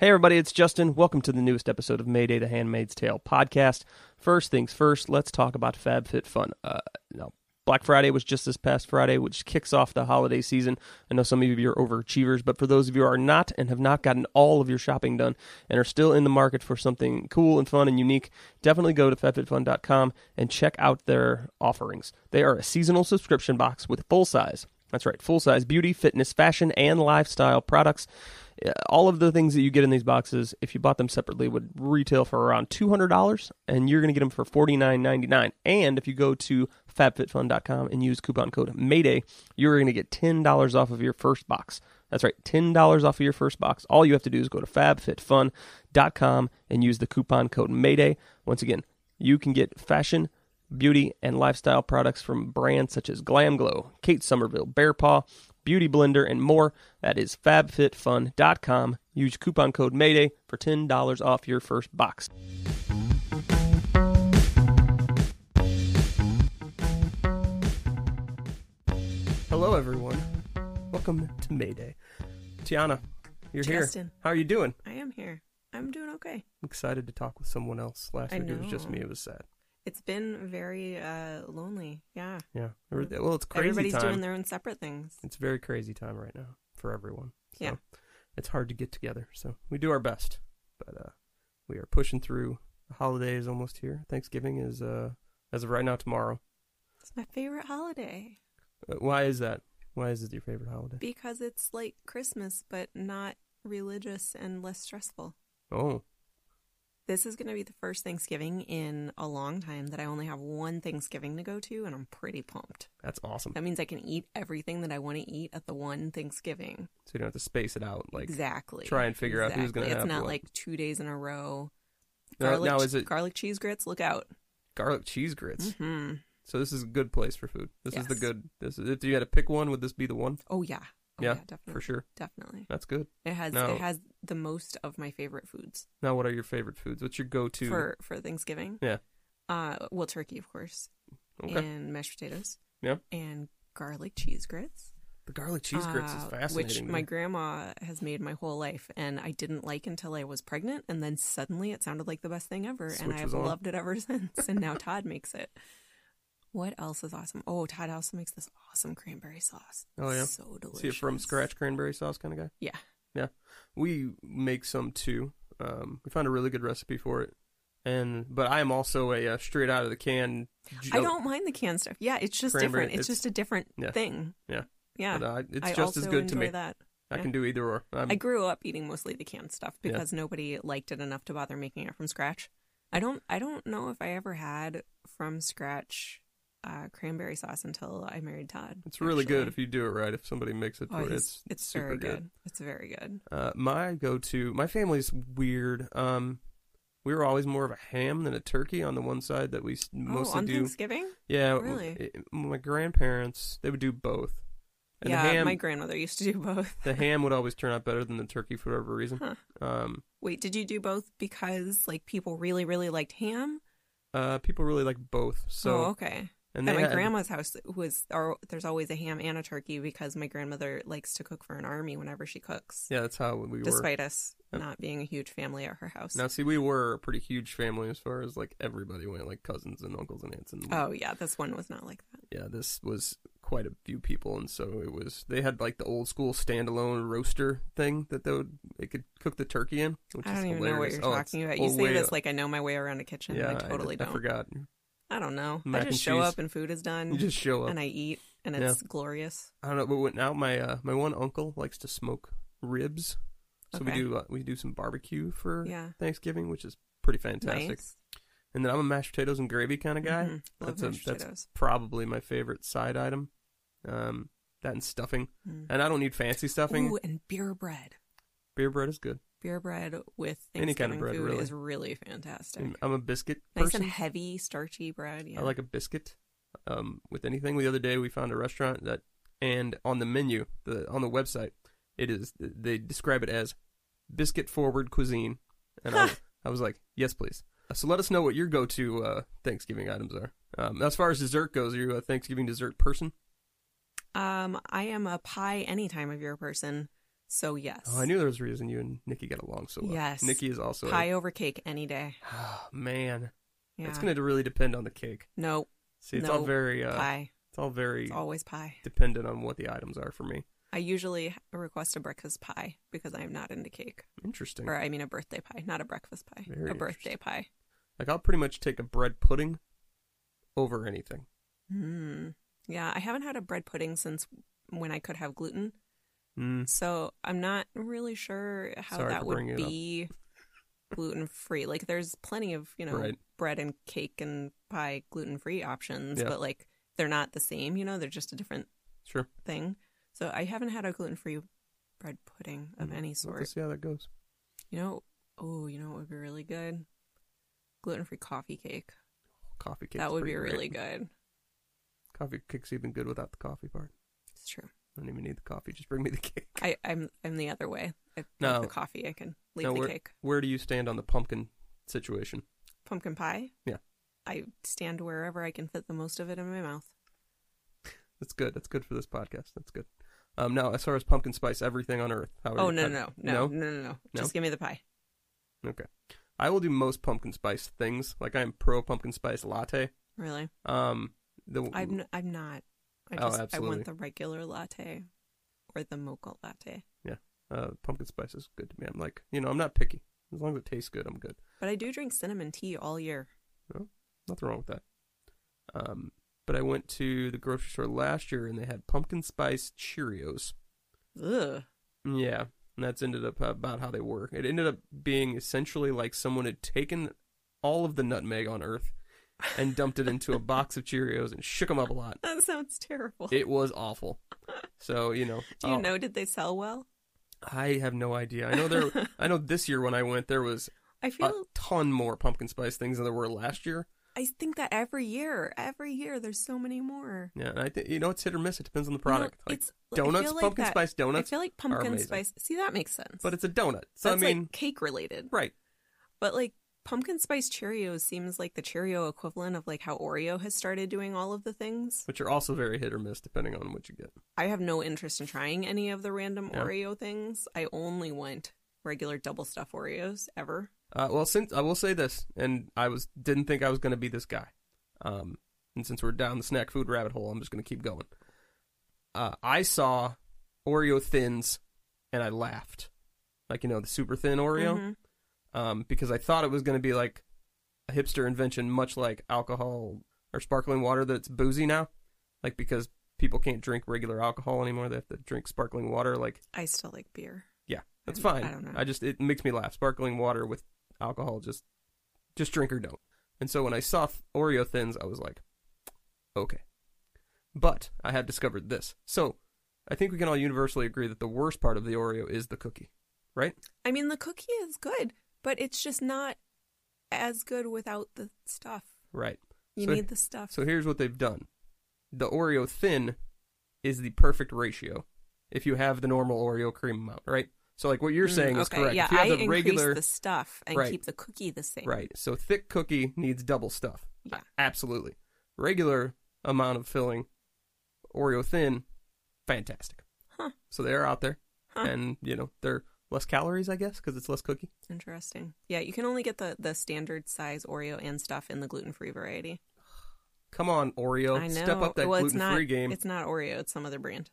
Hey, everybody, it's Justin. Welcome to the newest episode of Mayday the Handmaid's Tale podcast. First things first, let's talk about FabFitFun. Uh, now, Black Friday was just this past Friday, which kicks off the holiday season. I know some of you are overachievers, but for those of you who are not and have not gotten all of your shopping done and are still in the market for something cool and fun and unique, definitely go to fabfitfun.com and check out their offerings. They are a seasonal subscription box with full size. That's right, full size beauty, fitness, fashion, and lifestyle products Uh, all of the things that you get in these boxes, if you bought them separately, would retail for around two hundred dollars, and you're going to get them for forty nine ninety nine. And if you go to FabFitFun.com and use coupon code Mayday, you're going to get ten dollars off of your first box. That's right, ten dollars off of your first box. All you have to do is go to FabFitFun.com and use the coupon code Mayday. Once again, you can get fashion, beauty, and lifestyle products from brands such as Glam Glow, Kate Somerville, Bear Paw Beauty Blender, and more. That is fabfitfun.com. Use coupon code MAYDAY for $10 off your first box. Hello, everyone. Welcome to Mayday. Tiana, you're Justin. here. How are you doing? I am here. I'm doing okay. I'm excited to talk with someone else. Last I week it was just me. It was sad. It's been very uh, lonely. Yeah. Yeah. Well, it's crazy Everybody's time. doing their own separate things. It's a very crazy time right now for everyone. So Yeah. It's hard to get together. So we do our best. But uh, we are pushing through. The holiday is almost here. Thanksgiving is, uh, as of right now, tomorrow. It's my favorite holiday Uh, why is that? Why is it your favorite holiday? because it's like Christmas, but not religious and less stressful. Oh, This is going to be the first Thanksgiving in a long time that I only have one Thanksgiving to go to, and I'm pretty pumped. that's awesome. That means I can eat everything that I want to eat at the one Thanksgiving. So you don't have to space it out. Like, exactly. try and figure out who's Exactly. have It's not what. like two days in a row. Garlic, now is it- garlic cheese grits? Look out. garlic cheese grits. hmm So this is a good place for food. This is the good. This is, if you had to pick one, would this be the one? Oh yeah. Oh, Yeah, yeah, definitely. For sure. Definitely. That's good. It has Now- it has the most of my favorite foods Now, what are your favorite foods? What's your go-to? for for Thanksgiving. Yeah. Uh well turkey of course. okay. And mashed potatoes. Yeah. And garlic cheese grits. the garlic cheese grits is uh, fascinating. Which my grandma has made my whole life and I didn't like until I was pregnant and then suddenly it sounded like the best thing ever and Switch I've was on. loved it ever since. and now Todd makes it. What else is awesome? Oh, Todd also makes this awesome cranberry sauce. Oh, yeah? So delicious. He a from scratch cranberry sauce kind of guy? Yeah. Yeah. We make some too. Um, we found a really good recipe for it. And but I am also a uh, straight out of the can. I don't mind the canned stuff. Yeah, it's just Cranberry, different. It's, it's- just a different yeah. thing. Yeah. Yeah. But, uh, it's I just as good to me. that. I yeah. can do either or. I'm, I grew up eating mostly the canned stuff Yeah. because nobody liked it enough to bother making it from scratch. I don't I don't know if I ever had from scratch uh, cranberry sauce until I married Todd. it's really good if you do it right. If somebody makes it Oh, for it, it's it's super very good. good. It's very good. Uh, my go-to, my family's weird. Um, we were always more of a ham than a turkey on the one side that we oh, mostly on do. Thanksgiving? Yeah, Really? it- my grandparents they would do both. And yeah, the ham, my grandmother used to do both. the ham would always turn out better than the turkey for whatever reason. Huh. Um, Wait, did you do both because like people really really liked ham? uh, people really like both. So, oh, okay. And At my had- grandma's house was or there's always a ham and a turkey because my grandmother likes to cook for an army whenever she cooks. Yeah, that's how we were. Despite us not being a huge family at her house. Now, see, we were a pretty huge family as far as like everybody went, like cousins and uncles and aunts. And Oh yeah, this one was not like that. yeah, this was quite a few people, and so it was. They had like the old school standalone roaster thing that they would they could cook the turkey in. Which I don't even know what you're Oh, talking about. You say this like I know my way around a kitchen. yeah, I totally I, don't. I forgot. I don't know. Mac I just and show cheese. up and food is done, You just show up. and I eat, and it's glorious. I don't know, but when- now my uh, my one uncle likes to smoke ribs, so we Okay. do uh, we do some barbecue for Yeah, Thanksgiving, which is pretty fantastic. nice. And then I'm a mashed potatoes and gravy kind of guy. Mhm. Love That's a- mashed that's- potatoes. Probably my favorite side item. Um, that and stuffing, Mm. and I don't need fancy stuffing. Ooh, and beer bread. Beer bread is good. Beer bread with Any kind of bread, food really. is really fantastic. I'm a biscuit Nice person. and heavy, starchy bread. Yeah. I like a biscuit. Um, with anything. The other day we found a restaurant that, and on the menu, the on the website, it is they describe it as biscuit forward cuisine, and I, I was like, yes, please. So let us know what your go-to uh, Thanksgiving items are. Um, as far as dessert goes, are you a Thanksgiving dessert person? Um, I am a pie any time of year person. So yes. Oh, I knew there was a reason you and Nikki get along so well. Yes. Nikki is also. Pie over cake any day. Oh, man, Yeah. it's going to really depend on the cake. no See, it's all very. Uh, pie. it's all very It's always pie. dependent on what the items are for me. I usually request a breakfast pie because I'm not into cake. Interesting. Or I mean a birthday pie, not a breakfast pie. Very a birthday pie. Like I'll pretty much take a bread pudding over anything. Mm. Yeah, I haven't had a bread pudding since when I could have gluten. Mm. So I'm not really sure how Sorry that would it be gluten free. Like there's plenty of, you know, Right. bread and cake and pie gluten free options, Yeah. but like they're not the same, you know, they're just a different Sure. thing. So I haven't had a gluten free bread pudding of Mm. any sort. to see how that goes. You know, oh, you know what would be really good? Gluten free coffee cake. Coffee cake. that would be really good. Coffee cake's even good without the coffee part. It's true. I don't even need the coffee. Just bring me the cake. I, I'm I'm the other way. I No. the coffee. I can leave Now, the where, cake. where do you stand on the pumpkin situation? Pumpkin pie. Yeah. I stand wherever I can fit the most of it in my mouth. That's good. That's good for this podcast. That's good. Um, now, as far as pumpkin spice, everything on earth. How Oh you- no how- no no no no no no! Just give me the pie. Okay. I will do most pumpkin spice things. Like I'm pro pumpkin spice latte. Really, Um, the I'm n- I'm not. I Oh, just I want the regular latte or the mocha latte. Yeah. Uh, pumpkin spice is good to me. I'm like, you know, I'm not picky. As long as it tastes good, I'm good. But I do drink cinnamon tea all year. No, Nothing wrong with that. Um, but I went to the grocery store last year and they had pumpkin spice Cheerios. Ugh. Yeah, and that's ended up about how they work. It ended up being essentially like someone had taken all of the nutmeg on Earth and dumped it into a box of Cheerios and shook them up a lot. That sounds terrible. It was awful. So you know, do you I'll- know? Did they sell well? I have no idea. I know there. I know this year when I went, there was I feel. A ton more pumpkin spice things than there were last year. I think that every year, every year, there's so many more. Yeah, and I think you know it's hit or miss. It depends on the product. like it's donuts, like pumpkin that- spice donuts, I feel like pumpkin spice. See, that makes sense. but it's a donut. So That's I mean, like cake related. right? But like pumpkin spice Cheerios seems like the Cheerio equivalent of like how Oreo has started doing all of the things. Which are also very hit or miss depending on what you get. I have no interest in trying any of the random Yeah. Oreo things. I only want regular double stuff Oreos ever. Uh, well, since I will say this, and I was didn't think I was going to be this guy, um, and since we're down the snack food rabbit hole, I'm just going to keep going. Uh, I saw Oreo thins, and I laughed, like you know the super thin Oreo, Mhm. Um, because I thought it was going to be like a hipster invention, much like alcohol or sparkling water that's boozy now, like because people can't drink regular alcohol anymore, they have to drink sparkling water, like I still like beer. yeah, that's I- fine. I don't know. I just it makes me laugh. Sparkling water with alcohol, just just drink or don't. And so when I saw Oreo thins, I was like, okay. But I had discovered this. So I think we can all universally agree that the worst part of the Oreo is the cookie, right? I mean, the cookie is good, but it's just not as good without the stuff. Right. You So- need the stuff. So here's what they've done. The Oreo thin is the perfect ratio if you have the normal Oreo cream amount, right? So like what you're Mm, saying is okay, correct. Yeah, if you have I the increase regular the stuff and Right. keep the cookie the same. Right. So thick cookie needs double stuff. Yeah. Absolutely. Regular amount of filling, Oreo thin, fantastic. Huh. So they're out there, Huh. and you know they're less calories, I guess, because it's less cookie. Interesting. Yeah, you can only get the the standard size Oreo and stuff in the gluten free variety. Come on, Oreo, I know. step up that well, gluten free game. It's not Oreo. It's some other brand.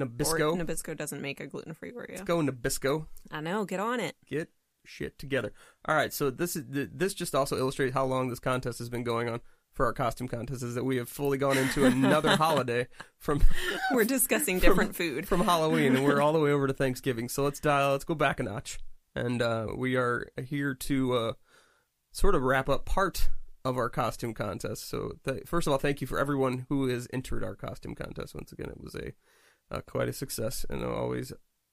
Nabisco, Or, Nabisco doesn't make a gluten free Oreo. let's go Nabisco. I know. Get on it. Get shit together. All right, so this is this just also illustrates how long this contest has been going on for our costume contest. Is that we have fully gone into another holiday from We're discussing different food. from Halloween, and we're all the way over to Thanksgiving. So let's dial. Let's go back a notch, and uh, we are here to uh, sort of wrap up part of our costume contest. So th- first of all, thank you for everyone who has entered our costume contest. Once again, it was a uh, quite a success, and always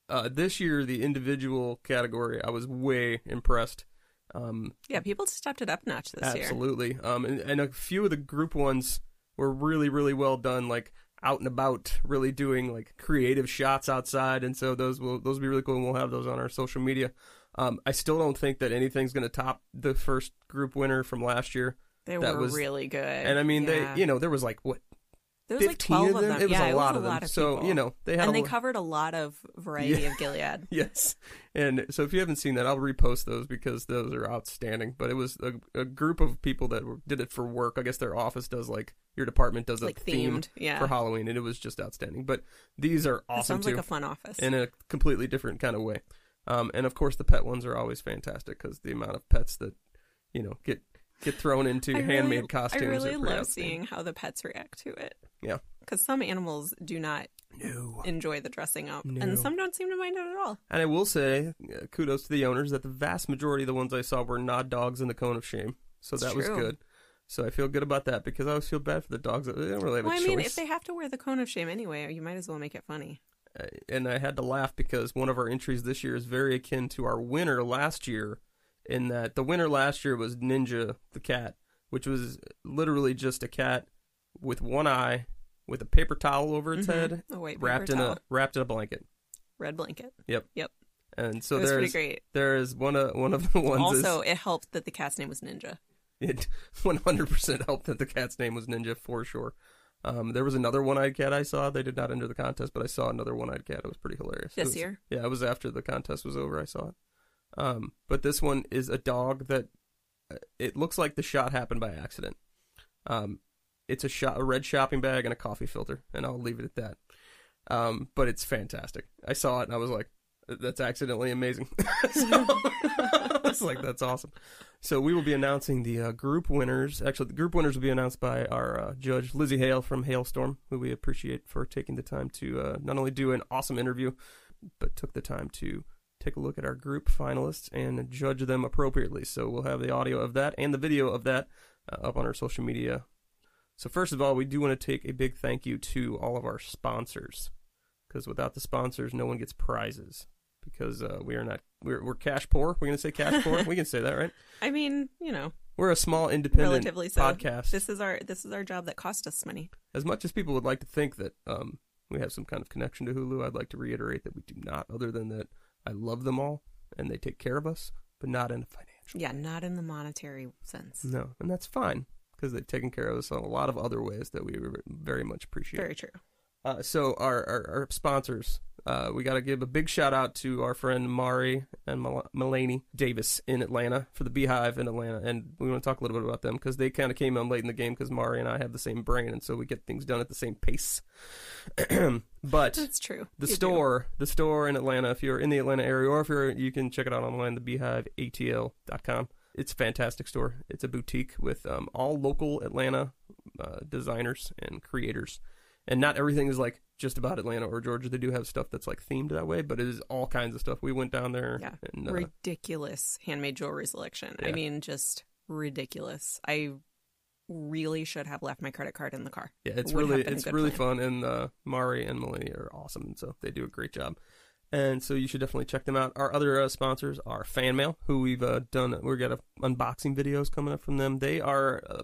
uh, this year the individual category I was way impressed. Um, Yeah, people stepped it up notch this year. Absolutely. Um, and, and a few of the group ones were really, really well done, like out and about, really doing like creative shots outside. And so those will those will be really cool, and we'll have those on our social media. Um, I still don't think that anything's going to top the first group winner from last year. They That were was- really good. And I mean, Yeah. they, you know, there was like what There was like 12 of them. It was yeah, a lot was of a them. lot of so you know they had and a they lo- covered a lot of variety Yeah. of Gilead. Yes, and so if you haven't seen that, I'll repost those because those are outstanding. But it was a, a group of people that were, did it for work. I guess their office does like your department does a like theme themed. Yeah. for Halloween, and it was just outstanding. But these are That awesome sounds too, like a fun office. in a completely different kind of way. Um, and of course, the pet ones are always fantastic because the amount of pets that you know get get thrown into I handmade really, costumes. I really love seeing how the pets react to it. Yeah. Because some animals do not No. enjoy the dressing up, No. and some don't seem to mind it at all. And I will say, uh, kudos to the owners that the vast majority of the ones I saw were not dogs in the cone of shame. So It's that was good. So I feel good about that because I always feel bad for the dogs. that They don't really have Well, a I choice. mean, if they have to wear the cone of shame anyway, you might as well make it funny. Uh, and I had to laugh because one of our entries this year is very akin to our winner last year, in that the winner last year was Ninja the cat, which was literally just a cat with one eye, with a paper towel over its Mhm. head, white paper wrapped in towel, a wrapped in a blanket. red blanket. Yep. Yep. And so there's great. there is one of one of the ones Also, is, it helped that the cat's name was Ninja. it 100% helped that the cat's name was Ninja for sure. Um, there was another one-eyed cat I saw. They did not enter the contest, but I saw another one-eyed cat. It was pretty hilarious. This was- year? Yeah, it was after the contest was over. I saw it. Um, but this one is a dog that uh, it looks like the shot happened by accident. Um, it's a a red shopping bag and a coffee filter, and I'll leave it at that. Um, but it's fantastic. I saw it and I was like, "That's accidentally amazing." so, I was like, "That's awesome." So we will be announcing the uh, group winners. Actually, the group winners will be announced by our uh, judge Lzzy Hale from Halestorm, who we appreciate for taking the time to uh, not only do an awesome interview, but took the time to take a look at our group finalists and judge them appropriately. So we'll have the audio of that and the video of that uh, up on our social media. So first of all, we do want to take a big thank you to all of our sponsors, because without the sponsors, no one gets prizes. Because uh, we are not, we're, we're cash poor. We're gonna say cash poor. we can say that, right? I mean, you know, We're a small independent relatively so. podcast. This is our this is our job that cost us money. as much as people would like to think that um, we have some kind of connection to Hulu, I'd like to reiterate that we do not. Other than that, I love them all and they take care of us, but not in a financial. Yeah, not in the monetary sense. No, and that's fine because they've taken care of us in a lot of other ways that we very much appreciate. Very true. Uh, so our, our, our sponsors, uh, we got to give a big shout out to our friend Mari and Mel- Melanie Davis in Atlanta for the Beehive in Atlanta, and we want to talk a little bit about them because they kind of came in late in the game because Mari and I have the same brain, and so we get things done at the same pace. but That's true. the You do. store, the store in Atlanta, if you're in the Atlanta area, or if you're, you can check it out online, thebeehiveatl.com. It's a fantastic store. It's a boutique with um, all local Atlanta uh, designers and creators. And not everything is like just about Atlanta or Georgia. They do have stuff that's like themed that way, but it is all kinds of stuff. We went down there. Yeah. And, uh, ridiculous handmade jewelry selection. I mean, just ridiculous. I really should have left my credit card in the car. Yeah, it's would really it's really plan. fun, and uh, Mari and Melanie are awesome, and so they do a great job. And so you should definitely check them out. Our other uh, sponsors are Fan Mail, who we've uh, done. We've got a, unboxing videos coming up from them. They are uh,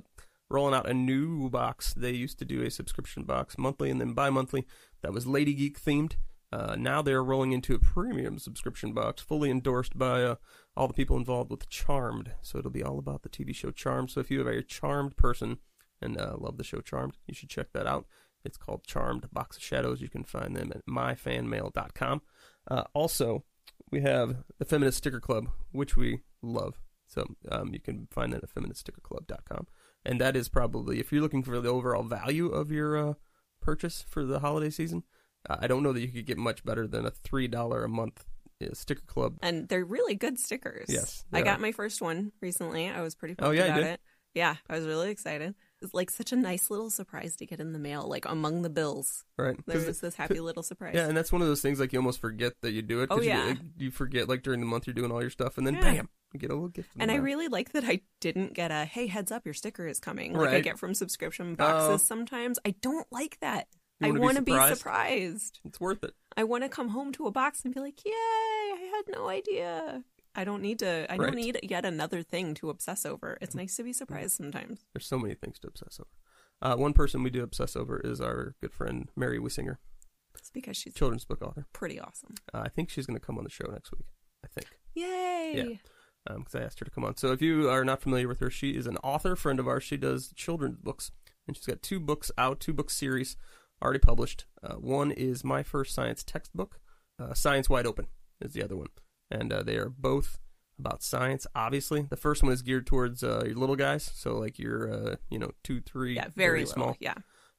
rolling out a new box. They used to do a subscription box monthly and then bi-monthly that was Lady Geek themed. Uh, now they're rolling into a premium subscription box, fully endorsed by uh, all the people involved with Charmed. So it'll be all about the TV show Charmed. So if you are a Charmed person and uh, love the show Charmed, you should check that out. It's called Charmed Box of Shadows. You can find them at myfanmail.com. Uh, also, we have the Feminist Sticker Club, which we love. So um, you can find that at feministstickerclub.com. And that is probably, if you're looking for the overall value of your uh, purchase for the holiday season, uh, I don't know that you could get much better than a $3 a month uh, sticker club. And they're really good stickers. Yes, I they got my first one recently. I was pretty Oh, pumped yeah, you about it. Yeah, I was really excited. It's like such a nice little surprise to get in the mail, like among the bills. Right? There was this happy little surprise. Yeah, and that's one of those things like you almost forget that you do it. Oh, you, yeah. like, you forget like during the month you're doing all your stuff, and then Yeah. bam, you get a little gift. And I mail. really like that I didn't get a hey heads up your sticker is coming like I get from subscription Oh. boxes sometimes. I don't like that. I want to be surprised. it's worth it. I want to come home to a box and be like, "Yay, I had no idea." I don't need to I Right. don't need yet another thing to obsess over. It's nice to be surprised sometimes. There's so many things to obsess over. Uh, one person we do obsess over is our good friend Mary Wissinger, It's because she's children's book author. pretty awesome. Uh, I think she's going to come on the show next week. I think Yay. Yeah, because I asked her to come on. So if you are not familiar with her, she is an author, friend of ours. She does children's books and she's got two books out, two book series already published. Uh, one is My First Science Textbook. Uh, Science Wide Open is the other one, and uh, they are both about science. Obviously, the first one is geared towards uh, your little guys, so like your uh, you know two, three, Yeah, very, small. little. Yeah,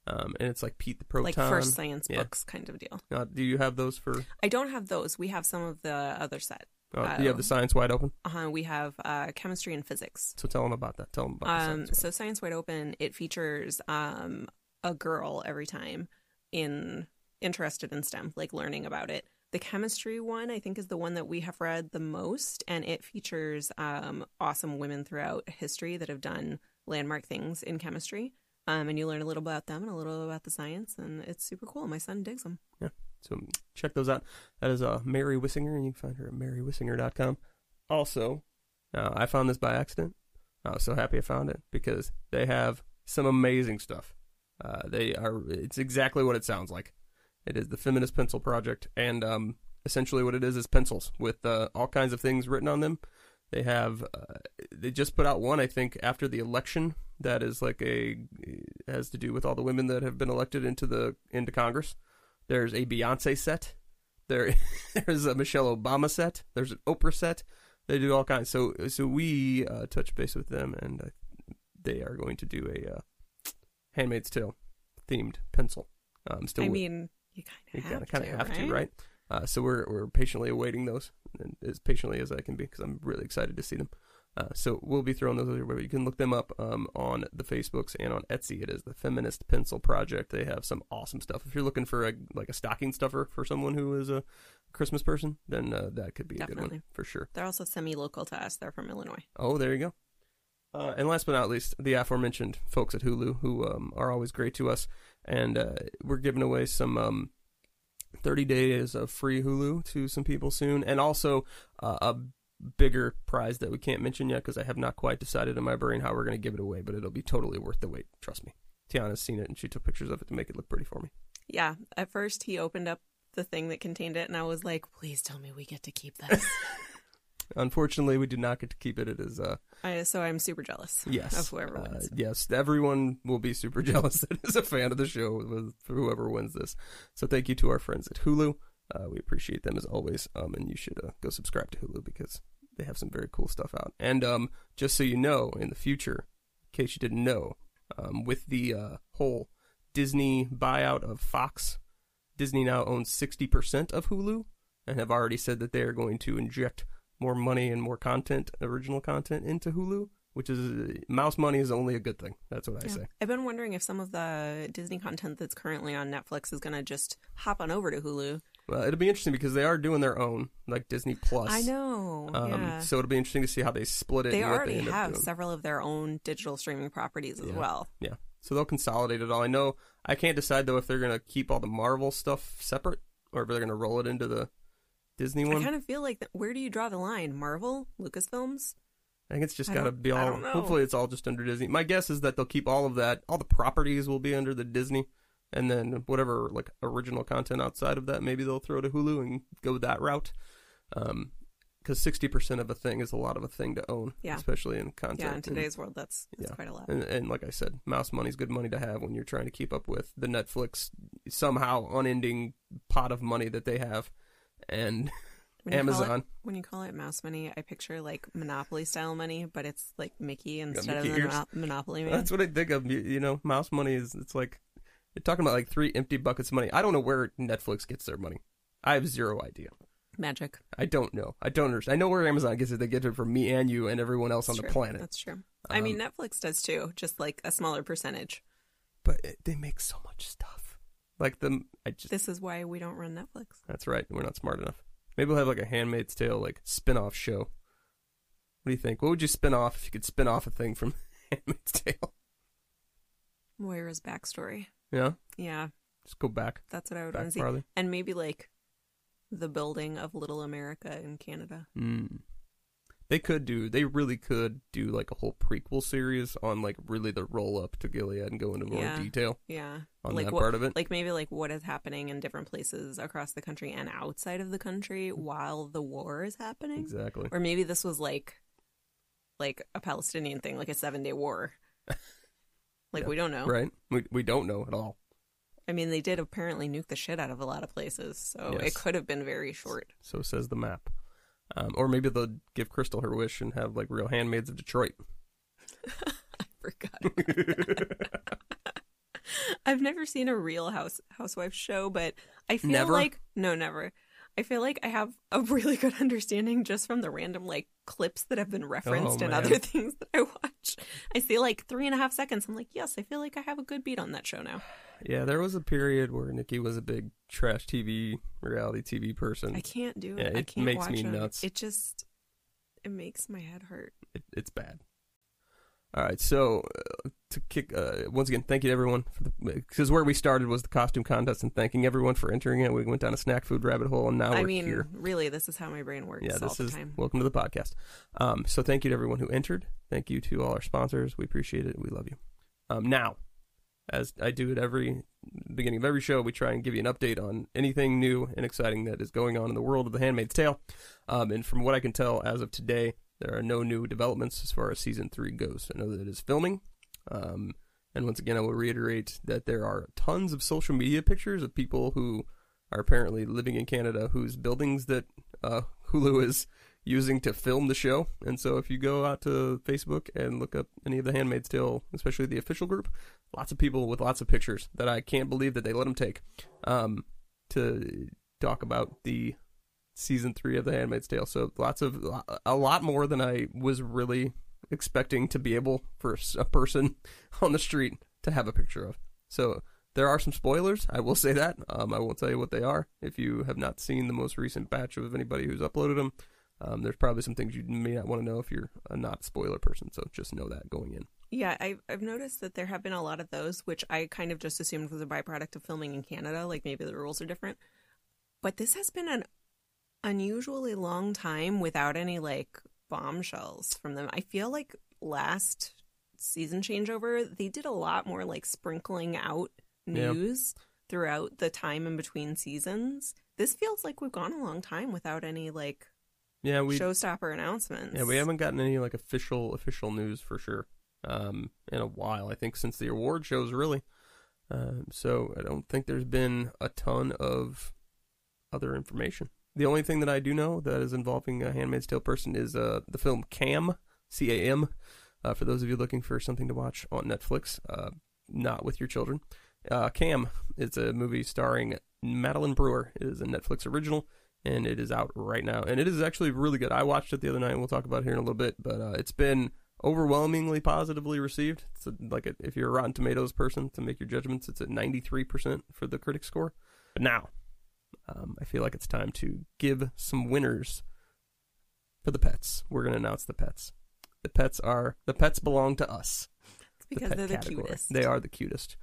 Um, and it's like Pete the Proton. like first science yeah. books kind of deal. Uh, do you have those for? I don't have those. We have some of the other set. Uh, do you have Oh. the Science Wide Open? Uh-huh, we have uh, chemistry and physics. So tell them about that. Tell them about the Um, Science Wide so Science Wide Open, it features um, a girl every time in interested in STEM, like learning about it. The chemistry one, I think, is the one that we have read the most, and it features um, awesome women throughout history that have done landmark things in chemistry. Um, and you learn a little about them and a little about the science, and it's super cool. My son digs them. Yeah. So check those out. That is uh, Mary Wissinger, and you can find her at marywissinger.com. Also, uh, I found this by accident. I was so happy I found it because they have some amazing stuff. Uh, they are, it's exactly what it sounds like. It is the Feminist Pencil Project, and um, essentially what it is is pencils with uh, all kinds of things written on them. They have, uh, they just put out one, I think, after the election that is like a, has to do with all the women that have been elected into the, into Congress. There's a Beyonce set. There, there's a Michelle Obama set. There's an Oprah set. They do all kinds. So, so we uh, touch base with them, and uh, they are going to do a uh, Handmaid's Tale themed pencil. Um, still, I mean, you kind of kind of have, have to, to, right? Uh, so we're we're patiently awaiting those, and as patiently as I can be, because I'm really excited to see them. Uh, so we'll be throwing those everywhere. You can look them up um, on the Facebooks and on Etsy. It is the Feminist Pencil Project. They have some awesome stuff. If you're looking for a like a stocking stuffer for someone who is a Christmas person, then uh, that could be a good one for sure. They're also semi-local to us. They're from Illinois. Oh, there you go. Uh, and last but not least, the aforementioned folks at Hulu, who um, are always great to us, and uh, we're giving away some um, 30 days of free Hulu to some people soon, and also uh, a bigger prize that we can't mention yet because I have not quite decided in my brain how we're going to give it away, but it'll be totally worth the wait. Trust me. Tiana's seen it, and she took pictures of it to make it look pretty for me. Yeah. At first, he opened up the thing that contained it, and I was like, "Please tell me we get to keep this." Unfortunately, we did not get to keep it. It is uh, I, so I'm super jealous. Yes. Of whoever Uh, wins. yes, everyone will be super jealous that is a fan of the show with whoever wins this. So thank you to our friends at Hulu. Uh, we appreciate them as always. Um, and you should uh, go subscribe to Hulu because they have some very cool stuff out. And um, just so you know, in the future, in case you didn't know, um, with the uh, whole Disney buyout of Fox, Disney now owns 60% of Hulu and have already said that they are going to inject more money and more content, original content, into Hulu, which is mouse money is only a good thing. That's what I Yeah. say. I've been wondering if some of the Disney content that's currently on Netflix is going to just hop on over to Hulu. Well, it'll be interesting because they are doing their own, like Disney Plus. I know. Um, yeah. So it'll be interesting to see how they split it. they already end have several of their own digital streaming properties as Yeah. well. Yeah. So they'll consolidate it all. I know. I can't decide though if they're gonna keep all the Marvel stuff separate or if they're gonna roll it into the Disney one. I kind of feel like, that, where do you draw the line? Marvel? Lucasfilms? I think it's just got to be all. Hopefully, it's all just under Disney. My guess is that they'll keep all of that. All the properties will be under the Disney, and then whatever like original content outside of that, maybe they'll throw to Hulu and go that route. Um, because sixty percent of a thing is a lot of a thing to own, Yeah. especially in content. Yeah, in And- today's world, that's, that's Yeah. quite a lot. and, and like I said, mouse money's good money to have when you're trying to keep up with the Netflix somehow unending pot of money that they have, and When call it- Amazon. when you call it mouse money, I picture like Monopoly style money, but it's like Mickey instead Mickey of ears. Mono- Monopoly man. That's what I think of. You, you know, mouse money is it's like you're talking about like three empty buckets of money. I don't know where Netflix gets their money. I have zero idea. Magic. I don't know. I don't understand. I know where Amazon gets it. They get it from me and you and everyone else That's on the planet. That's true. I mean, Um, Netflix does too, just like a smaller percentage. but it, they make so much stuff. Like the I just This is why we don't run Netflix. That's right. We're not smart enough. Maybe we'll have like a Handmaid's Tale like spin-off show. What do you think? What would you spin off if you could spin off a thing from Handmaid's Tale? Moira's backstory. Yeah, Yeah, just go back, that's what I would want back to see. farther. And maybe like the building of Little America in Canada. Mm. They could do. They really could do like a whole prequel series on like really the roll up to Gilead and go into more Yeah. detail Yeah. on like that what, part of it. Like maybe like what is happening in different places across the country and outside of the country mm-hmm. while the war is happening. exactly. Or maybe this was like like a Palestinian thing, like a seven day war. Like Yeah. we don't know. right? We we don't know at all. I mean, they did apparently nuke the shit out of a lot of places, so Yes. it could have been very short. So says the map. Um, or maybe they'll give Crystal her wish and have like real handmaids of Detroit. I Forgot. I've never seen a real house housewife show, but I feel Never? like no, never. I feel like I have a really good understanding just from the random like clips that have been referenced Oh, and man. other things that I watch. I see like three and a half seconds. I'm like, yes, I feel like I have a good beat on that show now. yeah, there was a period where Nikki was a big trash TV, reality TV person. I can't do Yeah, it. I it can't makes watch me it. nuts. It just it makes my head hurt. it, it's bad. All right, so uh, to kick uh, once again, thank you to everyone for the because where we started was the costume contest, and thanking everyone for entering it. We went down a snack food rabbit hole, and now I we're I mean, here. really, this is how my brain works Yeah, all this the is time. welcome to the podcast. Um, so thank you to everyone who entered. Thank you to all our sponsors. We appreciate it. We love you. Um, now, as I do at every beginning of every show, we try and give you an update on anything new and exciting that is going on in the world of The Handmaid's Tale. Um, and from what I can tell, as of today, there are no new developments as far as season three goes. I know that it is filming. Um, and once again, I will reiterate that there are tons of social media pictures of people who are apparently living in Canada whose buildings that uh, Hulu is using to film the show. And so if you go out to Facebook and look up any of the Handmaid's Tale, especially the official group, lots of people with lots of pictures that I can't believe that they let them take um, to talk about the season three of the Handmaid's Tale. So lots of a lot more than I was really expecting to be able for a person on the street to have a picture of. So there are some spoilers. I will say that. Um, I won't tell you what they are. If you have not seen the most recent batch of anybody who's uploaded them, um, there's probably some things you may not want to know if you're a not spoiler person. So just know that going in. Yeah, I've, I've noticed that there have been a lot of those, which I kind of just assumed was a byproduct of filming in Canada. Like maybe the rules are different. But this has been an unusually long time without any like bombshells from them. I feel like last season changeover, they did a lot more like sprinkling out Yeah. news throughout the time in between seasons. This feels like we've gone a long time without any like Yeah, we showstopper announcements. yeah we haven't gotten any like official official news for sure um, in a while. I think since the award shows really. Um, so I don't think there's been a ton of other information. The only thing that I do know that is involving a Handmaid's Tale person is uh, the film Cam, C A M. Uh, for those of you looking for something to watch on Netflix, uh, not with your children. Uh, Cam is a movie starring Madeline Brewer. It is a Netflix original, and it is out right now. And it is actually really good. I watched it the other night, and we'll talk about it here in a little bit. But uh, it's been overwhelmingly positively received. It's a, like a, if you're a Rotten Tomatoes person to make your judgments, it's at 93% for the critic score. But now, um, I feel like it's time to give some winners for the pets. We're going to announce the pets. The pets are the pets belong to us. It's because pet they're the category. cutest. They are the cutest.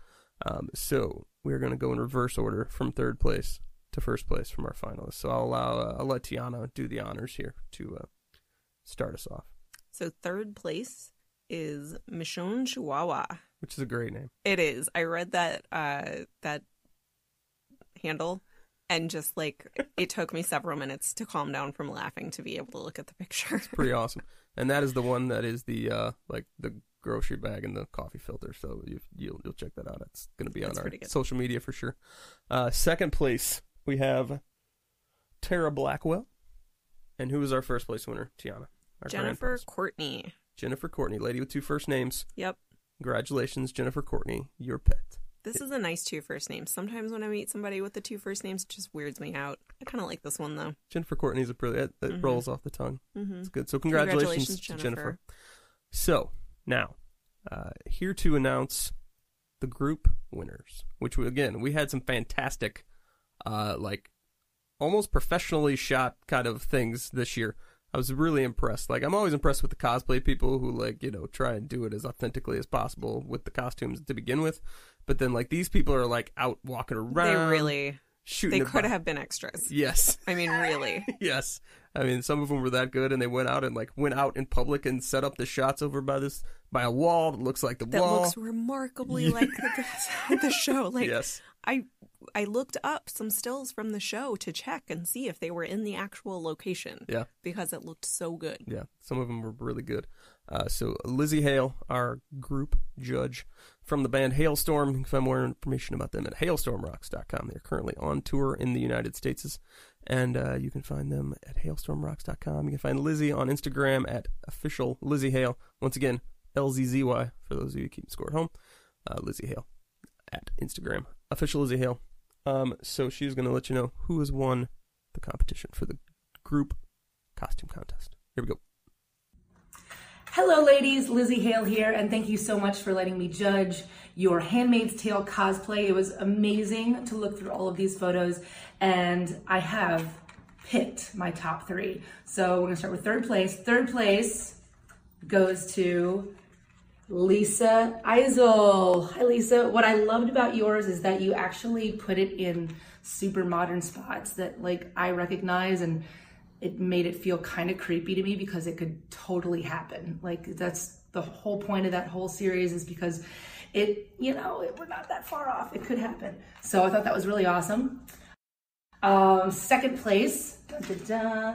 Um, so we're going to go in reverse order from third place to first place from our finalists. So I'll allow uh, I'll let Tiana do the honors here to uh, start us off, So third place is Michonne Chihuahua. which is a great name. It is. I read that uh that handle and just like it took me several minutes to calm down from laughing to be able to look at the picture. Pretty awesome. And that is the one that is the uh, like the grocery bag and the coffee filter. So you, you'll you'll check that out. It's going to be on That's our social media for sure. Uh, second place we have Tara Blackwell, and who is our first place winner? Tiana. Jennifer. Courtney. Jennifer Courtney, lady with two first names. Yep. Congratulations, Jennifer Courtney, your pet. This is a nice two first names. Sometimes when I meet somebody with the two first names, it just weirds me out. I kind of like this one though. Jennifer Courtney's a pretty, it, it Mhm. rolls off the tongue. Mm-hmm. It's good. So congratulations, Congratulations, to Jennifer. Jennifer. So now, uh, here to announce the group winners, which we, again we had some fantastic, uh, like almost professionally shot kind of things this year. I was really impressed. Like I'm always impressed with the cosplay people who like you know try and do it as authentically as possible with the costumes to begin with. But then like these people are like out walking around. They really shooting. they could have been extras. Yes. I mean, really. yes. I mean, some of them were that good, and they went out and like went out in public and set up the shots over by this by a wall that looks like the wall. That wall. looks remarkably like the, the show. Like yes, I I looked up some stills from the show to check and see if they were in the actual location. Yeah. Because it looked so good. yeah. Some of them were really good. Uh, so Lzzy Hale, our group judge from the band Halestorm. You can find more information about them at halestormrocks.com. They're currently on tour in the United States, and uh, you can find them at halestormrocks.com. You can find Lzzy on Instagram at official Lzzy Hale. Once again, L Z Z Y for those of you keeping score at home. Uh, Lzzy Hale at Instagram, official Lzzy Hale. Um, so she's going to let you know who has won the competition for the group costume contest. Here we go. Hello, ladies. Lzzy Hale here, and thank you so much for letting me judge your Handmaid's Tale cosplay. It was amazing to look through all of these photos, and I have picked my top three. So we're gonna start with third place. Third place goes to Lisa Eisel. Hi, Lisa. What I loved about yours is that you actually put it in super modern spots that like I recognize and it made it feel kind of creepy to me because it could totally happen. Like that's the whole point of that whole series is because it, you know, it, we're not that far off. It could happen. So I thought that was really awesome. Um, second place da, da, da,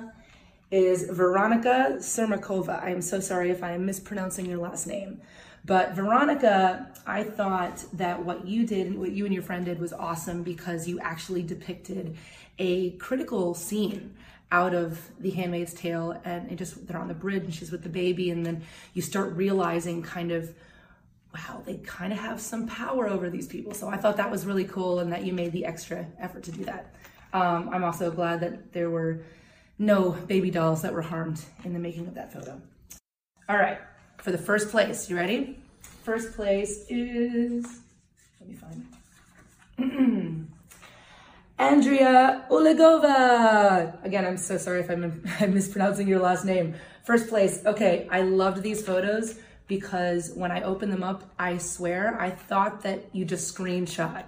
is Veronica Sermakova. I am so sorry if I am mispronouncing your last name. But Veronica, I thought that what you did, what you and your friend did was awesome because you actually depicted a critical scene out of the handmaid's tale and it just they're on the bridge and she's with the baby and then you start realizing kind of wow they kind of have some power over these people. So i thought that was really cool and that you made the extra effort to do that. Um, i'm also glad that there were no baby dolls that were harmed in the making of that photo. All right for the first place you ready? First place is let me find Andrea Olegova. Again, I'm so sorry if I'm, I'm, mispronouncing your last name. First place. Okay, I loved these photos because when I opened them up, I swear I thought that you just screenshot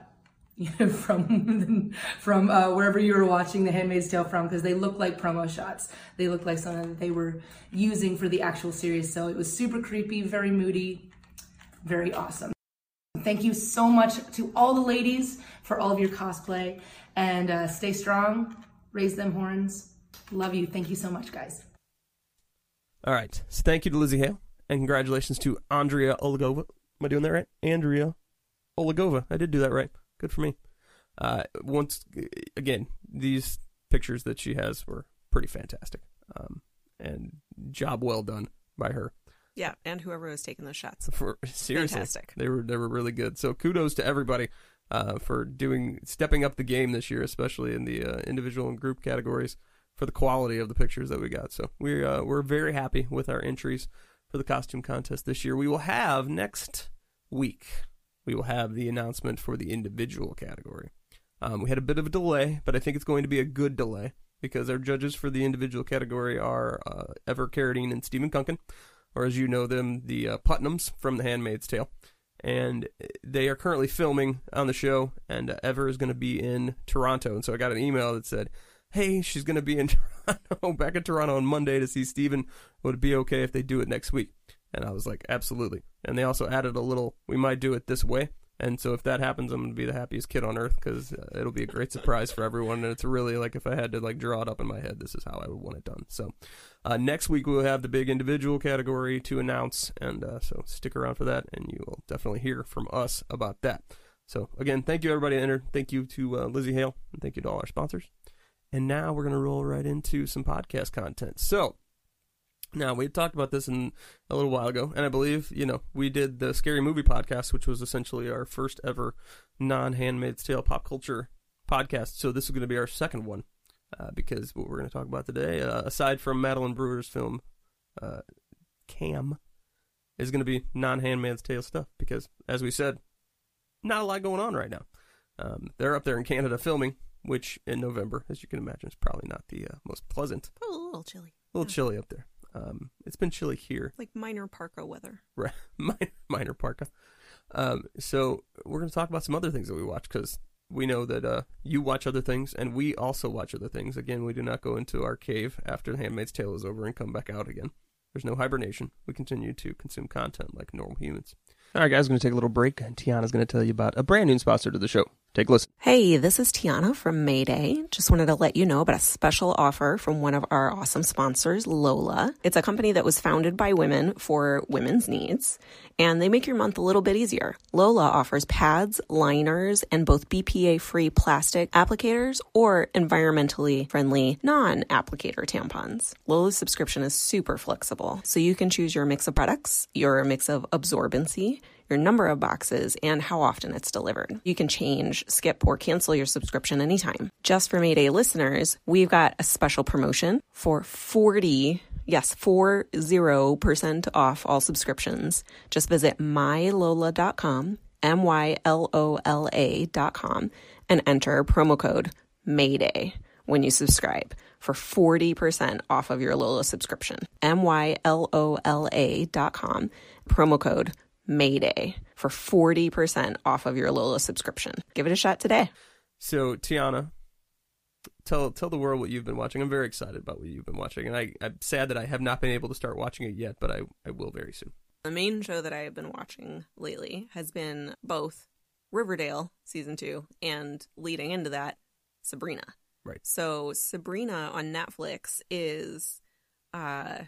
from from uh, wherever you were watching The Handmaid's Tale from because they look like promo shots. They look like something that they were using for the actual series. So it was super creepy, very moody, very awesome. Thank you so much to all the ladies for all of your cosplay and uh, stay strong, raise them horns. Love you. Thank you so much, guys. All right. So thank you to Lzzy Hale, and congratulations to Andrea Olegova. Am I doing that right? Andrea Olegova. I did do that right. Good for me. Uh, once again, these pictures that she has were pretty fantastic, um, and job well done by her. Yeah, and whoever was taking those shots. For seriously, Fantastic. they were they were really good. So kudos to everybody uh, for doing stepping up the game this year, especially in the uh, individual and group categories for the quality of the pictures that we got. So we uh, we're very happy with our entries for the costume contest this year. We will have next week. We will have the announcement for the individual category. Um, we had a bit of a delay, but I think it's going to be a good delay because our judges for the individual category are uh, Ever Carradine and Stephen Kunken, or as you know them, the uh, Putnams from The Handmaid's Tale and they are currently filming on the show. And uh, Ever is going to be in Toronto, and so I got an email that said, "Hey, she's going to be in Toronto, back in Toronto on Monday to see Stephen. Would it be okay if they do it next week?" And I was like, "Absolutely." And they also added a little, "We might do it this way." And so if that happens, I'm gonna be the happiest kid on earth because uh, it'll be a great surprise for everyone. And it's really like if I had to like draw it up in my head, this is how I would want it done. So uh, next week we'll have the big individual category to announce, and uh, so stick around for that, and you will definitely hear from us about that. So again, thank you everybody that entered. Thank you to uh, Lzzy Hale, and thank you to all our sponsors. And now we're gonna roll right into some podcast content. So now, we talked about this in a little while ago, and I believe, you know, we did the Scary Movie podcast, which was essentially our first ever non Handmaid's Tale pop culture podcast. So this is going to be our second one, uh, because what we're going to talk about today, uh, aside from Madeline Brewer's film, uh, Cam, is going to be non Handmaid's Tale stuff, because, as we said, not a lot going on right now. Um, they're up there in Canada filming, which in November, as you can imagine, is probably not the uh, most pleasant. Probably a little chilly. A little chilly up there. Um, it's been chilly here. Like minor parka weather. Right, minor, minor parka. Um, so we're going to talk about some other things that we watch because we know that uh, you watch other things and we also watch other things. Again, we do not go into our cave after The Handmaid's Tale is over and come back out again. There's no hibernation. We continue to consume content like normal humans. All right, guys, we're going to take a little break. And Tiana's going to tell you about a brand new sponsor to the show. Take a listen. Hey, this is Tiana from Mayday. Just wanted to let you know about a special offer from one of our awesome sponsors, Lola. It's a company that was founded by women for women's needs, and they make your month a little bit easier. Lola offers pads, liners, and both BPA free plastic applicators or environmentally friendly non applicator tampons. Lola's subscription is super flexible, so you can choose your mix of products, your mix of absorbency your number of boxes, and how often it's delivered. You can change, skip, or cancel your subscription anytime. Just for Mayday listeners, we've got a special promotion for 40 Yes, 40% off all subscriptions. Just visit mylola.com, M Y L O L A.com, and enter promo code MAYDAY when you subscribe for 40% off of your Lola subscription. M Y L O L A.com, promo code Mayday for 40% off of your Lola subscription. Give it a shot today. So, Tiana, tell tell the world what you've been watching. I'm very excited about what you've been watching, and I, I'm sad that I have not been able to start watching it yet, but I, I will very soon. The main show that I have been watching lately has been both Riverdale season two and leading into that, Sabrina. Right. So Sabrina on Netflix is uh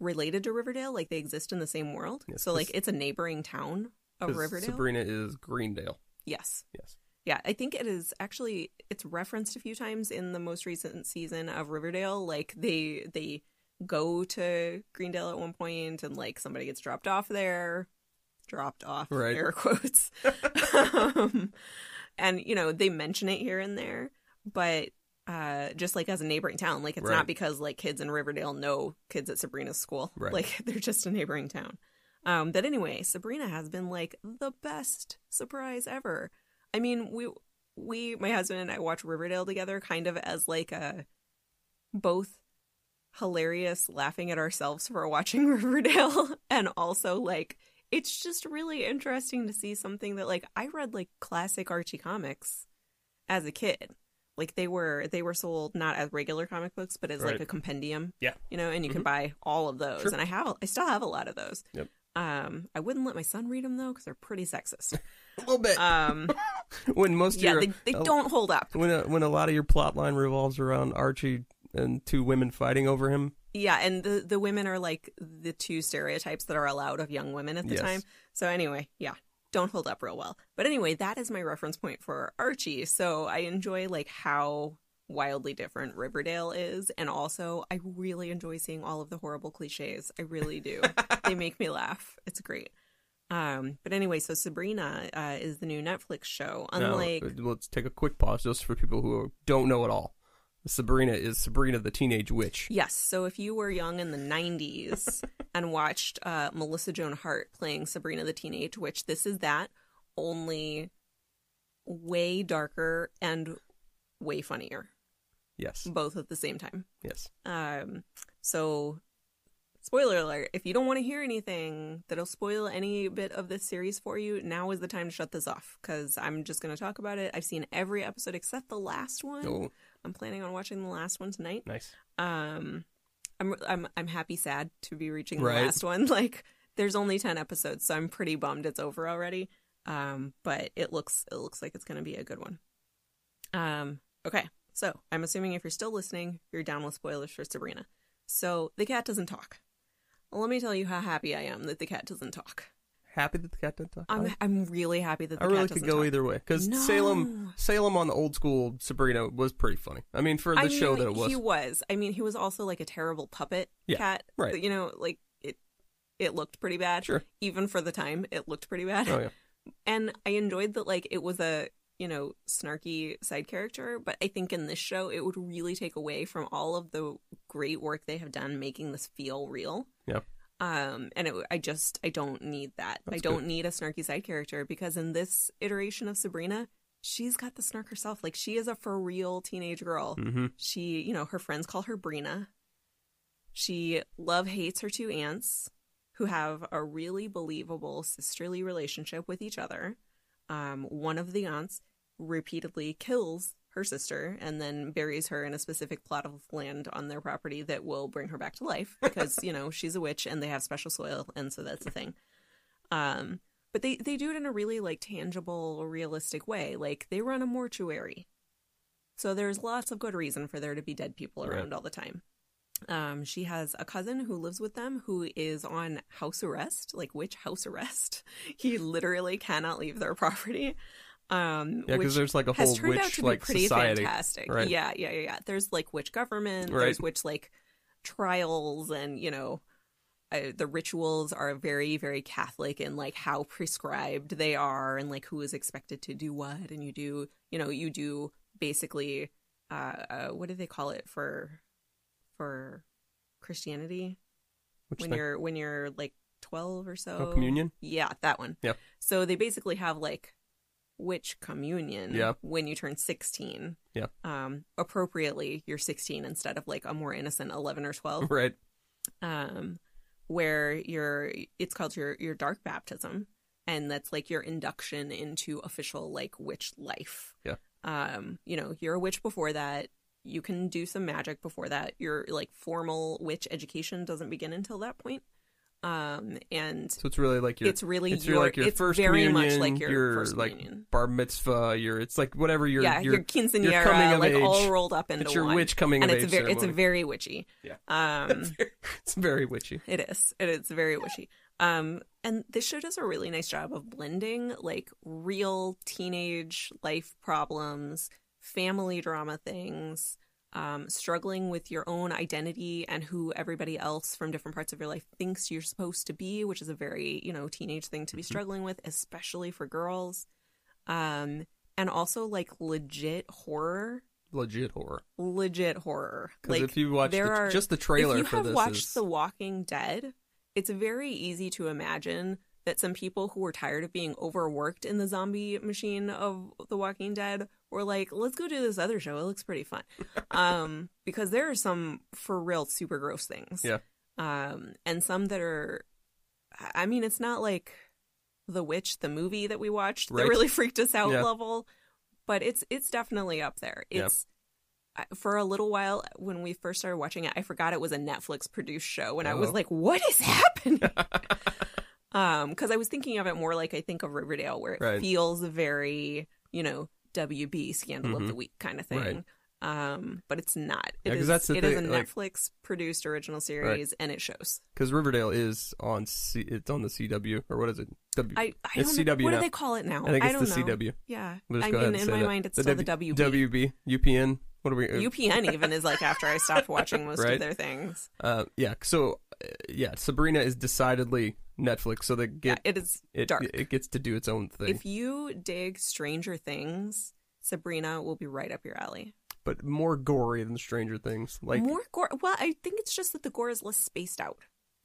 related to Riverdale, like they exist in the same world. Yes, so like it's a neighboring town of Riverdale. Sabrina is Greendale. Yes. Yes. Yeah, I think it is actually it's referenced a few times in the most recent season of Riverdale. Like they they go to Greendale at one point and like somebody gets dropped off there. Dropped off Right. air quotes. um, and you know, they mention it here and there, but uh just like as a neighboring town, like it's Right. not because like kids in Riverdale know kids at Sabrina's school. Right. Like they're just a neighboring town. Um, but anyway, Sabrina has been like the best surprise ever. I mean, we we my husband and I watch Riverdale together kind of as like a both hilarious laughing at ourselves for watching Riverdale and also like it's just really interesting to see something that like I read like classic Archie comics as a kid. Like they were they were sold not as regular comic books but as Right. like a compendium. Yeah. You know, and you Mhm. can buy all of those Sure. and I have I still have a lot of those. Yep. Um I wouldn't let my son read them though cuz they're pretty sexist. A little bit. Um when most of yeah, your they, they a- don't hold up. when a, when a lot of your plot line revolves around Archie and two women fighting over him. Yeah, and the the women are like the two stereotypes that are allowed of young women at the Yes. time. So anyway, yeah, don't hold up real well. But anyway, that is my reference point for Archie. So I enjoy like how wildly different Riverdale is and also I really enjoy seeing all of the horrible clichés. I really do. they make me laugh. It's great. Um, but anyway, so Sabrina uh, is the new Netflix show. Unlike uh, let's take a quick pause just for people who don't know at all. Sabrina is Sabrina the Teenage Witch. Yes. So if you were young in the 90s and watched uh, Melissa Joan Hart playing Sabrina the Teenage Witch, this is that, only way darker and way funnier, Yes. both at the same time. Yes. Um, so, spoiler alert if you don't want to hear anything that'll spoil any bit of this series for you, now is the time to shut this off because I'm just going to talk about it. I've seen every episode except the last one. Oh, I'm planning on watching the last one tonight. nice. Um, I'm I'm I'm happy, sad to be reaching the Right. last one. Like, there's only ten episodes, so I'm pretty bummed it's over already. Um, but it looks it looks like it's gonna be a good one. Um, okay, so I'm assuming if you're still listening, you're down with spoilers for Sabrina. So the cat doesn't talk. Well, let me tell you how happy I am that the cat doesn't talk. Happy that the cat didn't talk. I'm I'm really happy that the I cat really could go talk. either way because No. Salem Salem on the old school Sabrina was pretty funny. I mean, for the I show mean, that it was. He was. I mean, he was also like a terrible puppet Yeah, cat. right. You know, like it. It looked pretty bad. Sure. Even for the time, it looked pretty bad. Oh yeah. And I enjoyed that. Like it was a you know snarky side character, but I think in this show it would really take away from all of the great work they have done making this feel real. Yep. Um, and it, I just I don't need that. I don't good. need a snarky side character because in this iteration of Sabrina, she's got the snark herself. Like she is a for real teenage girl. Mm-hmm. She, you know, her friends call her Brina. She love hates her two aunts who have a really believable sisterly relationship with each other. Um, one of the aunts repeatedly kills her sister and then buries her in a specific plot of land on their property that will bring her back to life because, you know, she's a witch and they have special soil and so that's the thing. Um, but they they do it in a really like tangible, realistic way. Like they run a mortuary, so there's lots of good reason for there to be dead people Right. around all the time. Um, she has a cousin who lives with them who is on house arrest. Like witch house arrest? He literally cannot leave their property. Um, Yeah, because there's like a whole witch like pretty society. fantastic. right? Yeah, yeah, yeah, yeah. There's like witch government. Right. There's witch like trials, and you know, uh, the rituals are very, very Catholic and like how prescribed they are, and like who is expected to do what, and you do, you know, you do basically, uh, uh what do they call it for, for Christianity Which when thing? you're when you're like twelve or so. Oh, communion. Yeah, that one. Yeah. So they basically have like witch communion Yep. when you turn 16. Yep. Um, appropriately, you're 16 instead of like a more innocent 11 or 12. Right. Um, where you're, it's called your your dark baptism, and that's like your induction into official like witch life. Yeah. Um, you know, you're a witch before that. You can do some magic before that. Your like formal witch education doesn't begin until that point. Um, and So it's really like your it's really it's your, like your it's first very much like your, your first like bar mitzvah, your it's like whatever your yeah, your, your quinceanera, coming of like age. all rolled up into it's your one. witch coming and of it's age very it's very witchy. Yeah. Um, it's very witchy. it is. It is very witchy. Um, and this show does a really nice job of blending like real teenage life problems, family drama things, um, struggling with your own identity and who everybody else from different parts of your life thinks you're supposed to be, which is a very, you know, teenage thing to be struggling with, especially for girls. Um, and also like legit horror, Legit horror. legit horror. Because Like if you watch there the, are- just the trailer if you have watched is The Walking Dead, it's very easy to imagine that some people who were tired of being overworked in the zombie machine of The Walking Dead were like, let's go do this other show. It looks pretty fun. um, because there are some for real super gross things. Yeah. Um, and some that are, I mean, it's not like The Witch, the movie that we watched, Right. that really freaked us out Yeah. level, but it's it's definitely up there. It's I- for a little while when we first started watching it, I forgot it was a Netflix produced show, and I was Oh. like, "What is happening?" um, because I was thinking of it more like I think of Riverdale, where it Right. feels very, you know, WB scandal of Mhm. the week kind of thing. Right. Um, but it's not. Yeah, It 'cause is. that's it is a like- Netflix produced original series, and it shows. because Riverdale is on C, it's on the CW or what is it? W. I, I It's don't CW know. What now. do they call it now? I think it's don't the know. CW. Yeah, We'll I mean, in my that. mind, it's The still W- the WB. WB, UPN. What are we? UPN even is like after I stopped watching most Right. of their things. Uh, yeah. So, yeah, Sabrina is decidedly Netflix, so they Yeah, it is it. dark. It gets to do its own thing. If you dig Stranger Things, Sabrina will be right up your alley. but more gory than Stranger Things. Like, More gore. Well, I think it's just that the gore is less spaced out.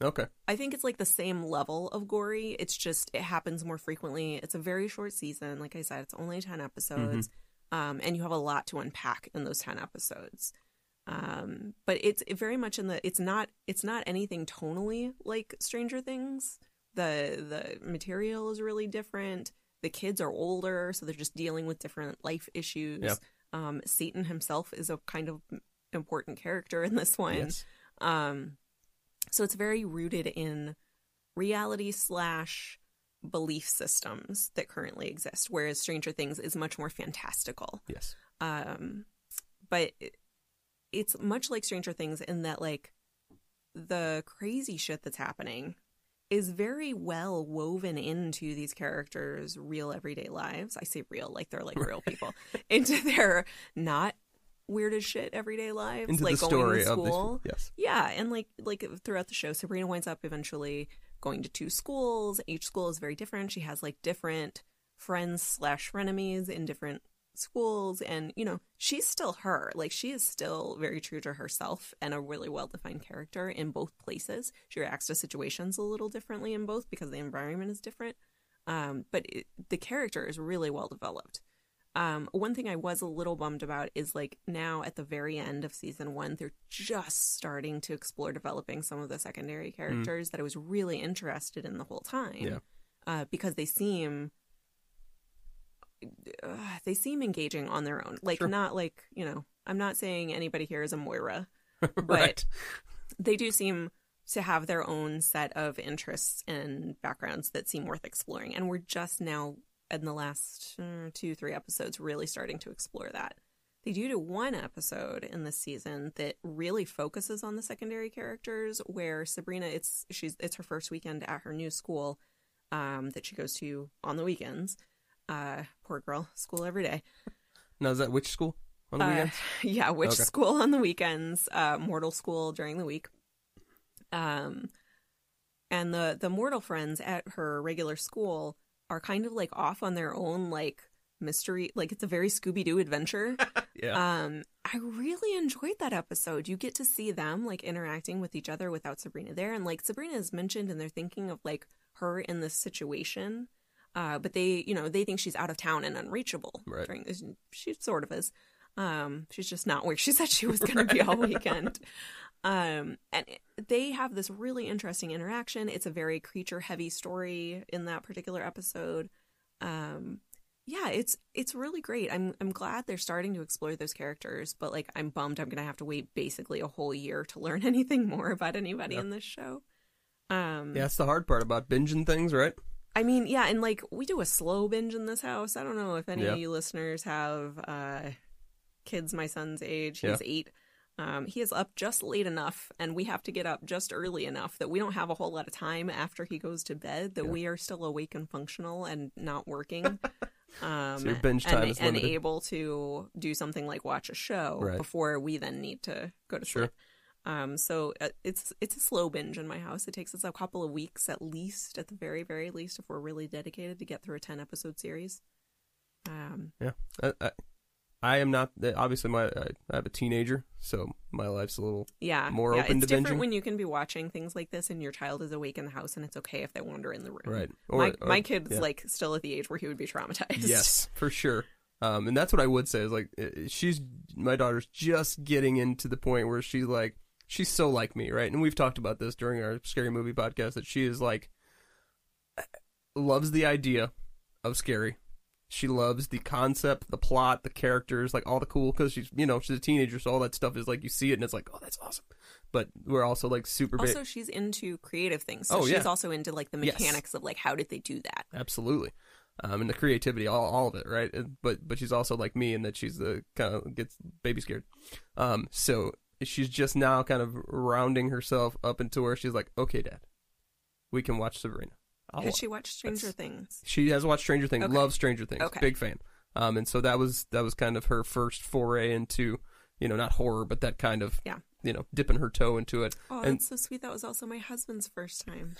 okay, I think it's like the same level of gory. It's just it happens more frequently. It's a very short season. Like I said, it's only ten episodes, um, and you have a lot to unpack in those ten episodes. Um, but it's very much in the. It's not. It's not anything tonally like Stranger Things. the The material is really different. The kids are older, so they're just dealing with different life issues. Yeah. Um, Satan himself is a kind of important character in this one. yes, Um, so it's very rooted in reality slash belief systems that currently exist, whereas Stranger Things is much more fantastical. yes, Um, but it's much like Stranger Things in that, like, the crazy shit that's happening is very well woven into these characters' real everyday lives. I say real, like they're like real people, into their not weird as shit everyday lives, into like the going story to of school. yes, Yeah, and like like throughout the show, Sabrina winds up eventually going to two schools. Each school is very different. She has like different friends slash frenemies in different schools, and you know she's still her. Like she is still very true to herself and a really well defined character in both places. She reacts to situations a little differently in both because the environment is different. Um, but it, the character is really well developed. Um, one thing I was a little bummed about is like now at the very end of season one, they're just starting to explore developing some of the secondary characters that I was really interested in the whole time. Yeah. Uh, because they seem uh, they seem engaging on their own. Like Sure. not like you know I'm not saying anybody here is a Moira, right, they do seem to have their own set of interests and backgrounds that seem worth exploring. And we're just now in the last uh, two, three episodes really starting to explore that. They do do one episode in this season that really focuses on the secondary characters, where Sabrina, it's she's it's her first weekend at her new school um, that she goes to on the weekends. Uh, poor girl, school every day. Now is that witch school on the Uh, weekends? yeah, witch Okay. school on the weekends, uh, mortal school during the week. Um, and the the mortal friends at her regular school are kind of like off on their own, like mystery. Like it's a very Scooby Doo adventure. Yeah. Um, I really enjoyed that episode. You get to see them like interacting with each other without Sabrina there, and like Sabrina is mentioned, and they're thinking of like her in this situation. Uh, but they, you know, they think she's out of town and unreachable. Right. During she sort of is. Um, she's just not where she said she was going to be all weekend. Um, and they have this really interesting interaction. It's a very creature heavy story in that particular episode. Um, yeah, it's it's really great. I'm I'm glad they're starting to explore those characters, but like I'm bummed I'm gonna have to wait basically a whole year to learn anything more about anybody Yeah. in this show. Um, yeah, that's the hard part about binging things, right? I mean, yeah, and like we do a slow binge in this house. I don't know if any Yeah. of you listeners have uh kids my son's age. He's Yeah. eight. Um, he is up just late enough, and we have to get up just early enough that we don't have a whole lot of time after he goes to bed. That Yeah. we are still awake and functional and not working. Um, So your binge time and, is and able to do something like watch a show Right. before we then need to go to Sure. sleep. Um, so uh, it's it's a slow binge in my house. It takes us a couple of weeks at least, at the very very least, if we're really dedicated to get through a ten episode series. Um, I, I, I am not. Obviously, my I, I have a teenager, so my life's a little yeah, More yeah, open it's to different binging? when you can be watching things like this and your child is awake in the house, and it's okay if they wander in the room. right. my my kid's yeah. like still at the age where he would be traumatized. Yes, for sure. Um, and that's what I would say is like uh, she's my daughter's just getting into the point where she's like she's so like me, right? And we've talked about this during our scary movie podcast that she is like loves the idea of scary. She loves the concept, the plot, the characters, like all the cool because she's you know she's a teenager, so all that stuff is like you see it and it's like oh that's awesome. But we're also like super big. Also, she's into creative things. So Oh, she's yeah. also into like the Yes. mechanics of like how did they do that? Absolutely. Um, and the creativity, all, all of it, right? But but she's also like me in that she's the kind of gets baby scared. Um, so she's just now kind of rounding herself up into where she's like, okay, Dad, we can watch Sabrina. I'll Had she watched Stranger that's- Things? She has watched Stranger Things, Okay. loves Stranger Things, Okay. big fan. Um, and so that was that was kind of her first foray into, you know, not horror, but that kind of, Yeah. you know, dipping her toe into it. Oh, And- that's so sweet. That was also my husband's first time,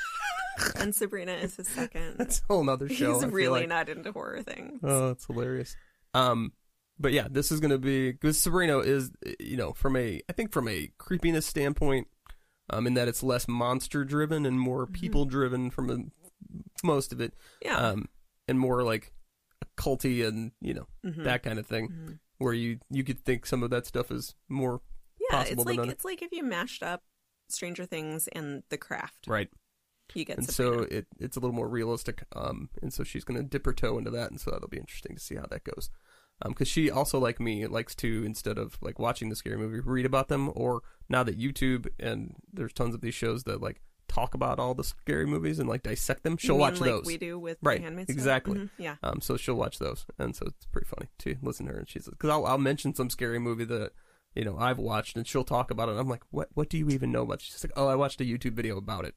and Sabrina is his second. That's a whole nother show. He's I really like. not into horror things. Oh, it's hilarious. Um, but yeah, this is gonna be because Sabrina is, you know, from a I think from a creepiness standpoint, um, in that it's less monster driven and more people driven from a, most of it, Mm-hmm. yeah. um, and more like culty and you know Mhm. that kind of thing, Mhm. where you you could think some of that stuff is more Yeah, possible it's than like none. it's like if you mashed up Stranger Things and The Craft, right. you get and Sabrina. so it it's a little more realistic. Um, and so she's gonna dip her toe into that, and so that'll be interesting to see how that goes. Um, because she also like me likes to instead of like watching the scary movie, read about them, or now that YouTube and there's tons of these shows that like talk about all the scary movies and like dissect them. She'll mean watch like those. we do with Right, The Handmaid's Tale? exactly. Mhm, Yeah, Um, so she'll watch those, and so it's pretty funny to listen to her. And she's because I'll, I'll mention some scary movie that you know I've watched, and she'll talk about it. I'm like, what What do you even know about? She's like, oh, I watched a YouTube video about it.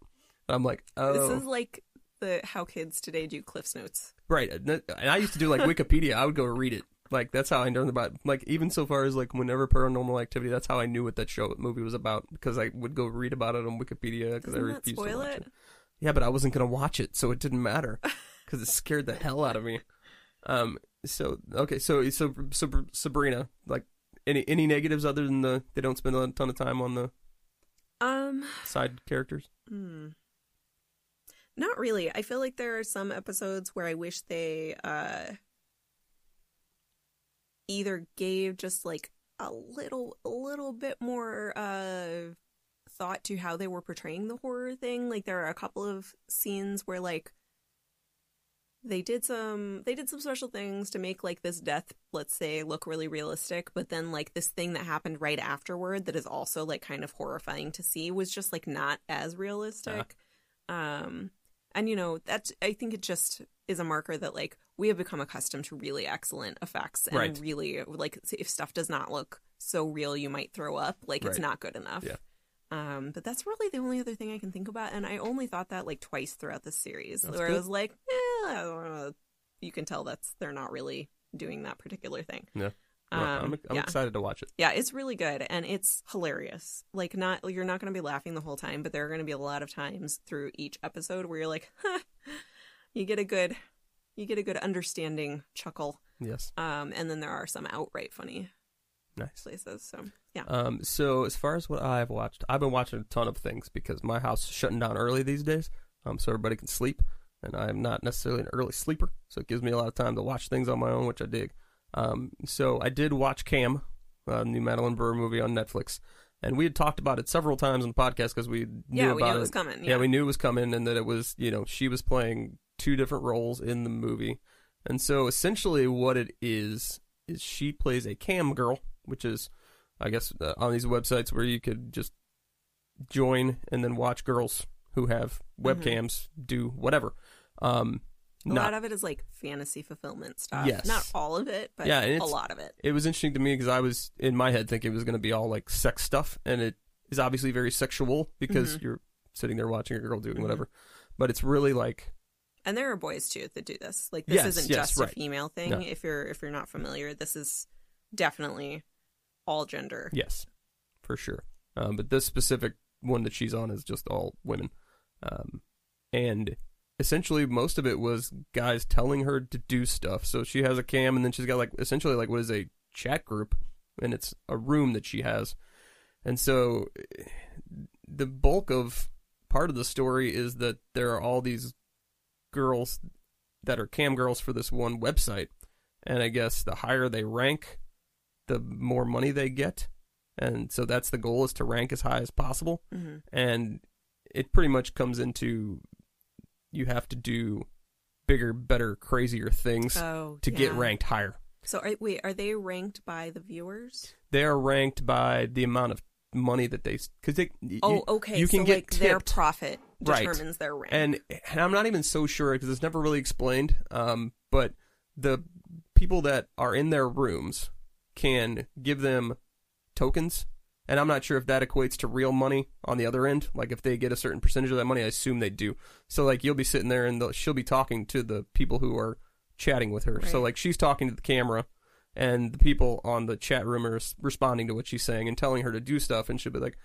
And I'm like, oh, this is like the how kids today do Cliff's Notes. Right, and I used to do like Wikipedia. I would go read it. Like that's how I learned about. Like even so far as like whenever Paranormal Activity, that's how I knew what that show movie was about because I would go read about it on Wikipedia because I refused to watch it? it. Yeah, but I wasn't gonna watch it, so it didn't matter because it scared the hell out of me. Um. So okay. So so so Sabrina, like any any negatives other than the they don't spend a ton of time on the Um, side characters. hmm. not really. I feel like there are some episodes where I wish they uh either gave just like a little a little bit more uh thought to how they were portraying the horror thing. Like there are a couple of scenes where like they did some they did some special things to make like this death let's say look really realistic but then like this thing that happened right afterward that is also like kind of horrifying to see was just like not as realistic um and you know that's i think it just is a marker that like we have become accustomed to really excellent effects and Right. really like if stuff does not look so real you might throw up like it's not good enough Yeah. um, but that's really the only other thing I can think about, and I only thought that like twice throughout the series, That's where good. I was like, eh, I don't know. you can tell that's they're not really doing that particular thing. Yeah. Um, I'm, I'm yeah. excited to watch it. Yeah, it's really good and it's hilarious. Like not you're not going to be laughing the whole time, but there are going to be a lot of times through each episode where you're like, huh, you get a good you get a good understanding chuckle. Yes. Um and then there are some outright funny Nice. places. So, yeah. Um, so as far as what I've watched, I've been watching a ton of things because my house is shutting down early these days, um, so everybody can sleep, and I'm not necessarily an early sleeper, so it gives me a lot of time to watch things on my own, which I dig. Um, so I did watch Cam, uh, new Madeline Brewer movie on Netflix, and we had talked about it several times on the podcast because we knew yeah, we knew it was coming. yeah. we knew it was coming and that it was, you know, she was playing two different roles in the movie. And so essentially what it is is she plays a cam girl, which is I guess uh, on these websites where you could just join and then watch girls who have webcams do whatever. Um A not lot of it is like fantasy fulfillment stuff. Yes. Not all of it, but Yeah, a lot of it. it was interesting to me because I was in my head thinking it was going to be all like sex stuff, and it is obviously very sexual because Mhm. you're sitting there watching a girl doing Mhm. whatever. But it's really like And there are boys too that do this. Like this Yes, isn't yes, just right. a female thing. No. If you're if you're not familiar, this is definitely all gender. Yes, for sure. Um, but this specific one that she's on is just all women. Um, and essentially, most of it was guys telling her to do stuff. So she has a cam, and then she's got like essentially like what is a chat group, and it's a room that she has. And so the bulk of part of the story is that there are all these girls that are cam girls for this one website. And I guess the higher they rank, the more money they get. And so that's the goal is to rank as high as possible. hmm And it pretty much comes into you have to do bigger, better, crazier things Oh, to get ranked higher. So are, wait, are they ranked by the viewers? They are ranked by the amount of money that they because they Oh, you- okay. you can so get like their profit Right. determines their rank. and and I'm not even so sure because it's never really explained. Um, but the people that are in their rooms can give them tokens, and I'm not sure if that equates to real money on the other end. Like if they get a certain percentage of that money, I assume they do. So like you'll be sitting there and she'll be talking to the people who are chatting with her. So like she's talking to the camera. And the people on the chat room are responding to what she's saying and telling her to do stuff, and she'll be like,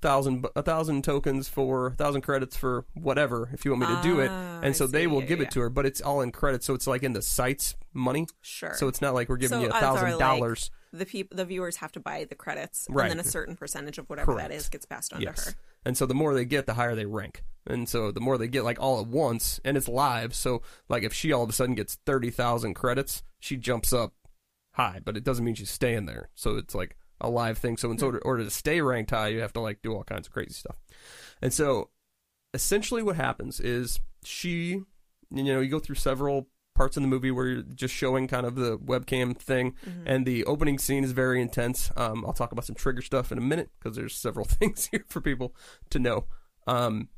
thousand a thousand tokens for a thousand credits for whatever if you want me to do it Ah, and I so they see. will give yeah. it to her but it's all in credits so it's like in the site's money sure. so it's not like we're giving So you a thousand like, dollars the peop- the viewers have to buy the credits, Right. and then a certain percentage of whatever Correct. that is gets passed on to her. and so the more they get the higher they rank and so the more they get like all at once and it's live so like if she all of a sudden gets 30,000 credits she jumps up high but it doesn't mean she's staying there so it's like a live thing so in mm-hmm. order, order to stay ranked high you have to like do all kinds of crazy stuff and so essentially what happens is she you know you go through several parts in the movie where you're just showing kind of the webcam thing. Mhm. and the opening scene is very intense. Um, i'll talk about some trigger stuff in a minute because there's several things here for people to know. Um,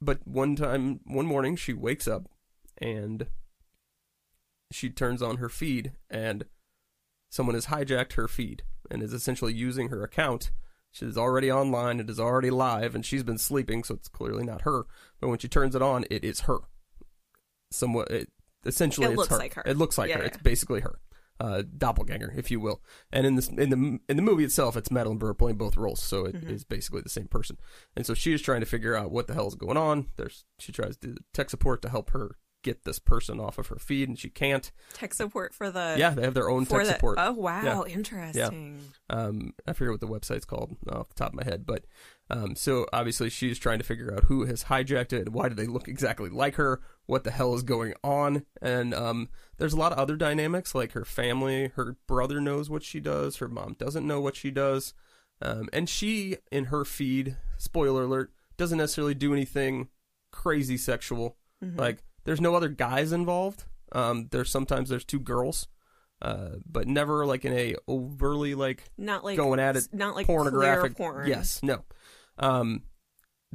but one time one morning she wakes up and she turns on her feed and someone has hijacked her feed and is essentially using her account. She's already online. It is already live and she's been sleeping so it's clearly not her. But when she turns it on it is her. Somewhat it, essentially It it's looks her. like her. it looks like Yeah, her yeah. it's basically her uh, doppelganger if you will and in this in the in the movie itself it's Madeline Brewer playing both roles so it is Mhm. basically the same person and so she is trying to figure out what the hell is going on there's she tries to do tech support to help her get this person off of her feed and she can't Tech support for the yeah they have their own tech the support oh wow Yeah. interesting um, I forget what the website's called off the top of my head, but um, so obviously she's trying to figure out who has hijacked it, why do they look exactly like her, what the hell is going on, and um, there's a lot of other dynamics like her family, her brother knows what she does, her mom doesn't know what she does, um, and she in her feed, spoiler alert, doesn't necessarily do anything crazy sexual. Mhm. Like there's no other guys involved. Um, there's sometimes there's two girls, uh, but never like in a overly like Not like going at it not like pornographic. porn. Yes, no. Um,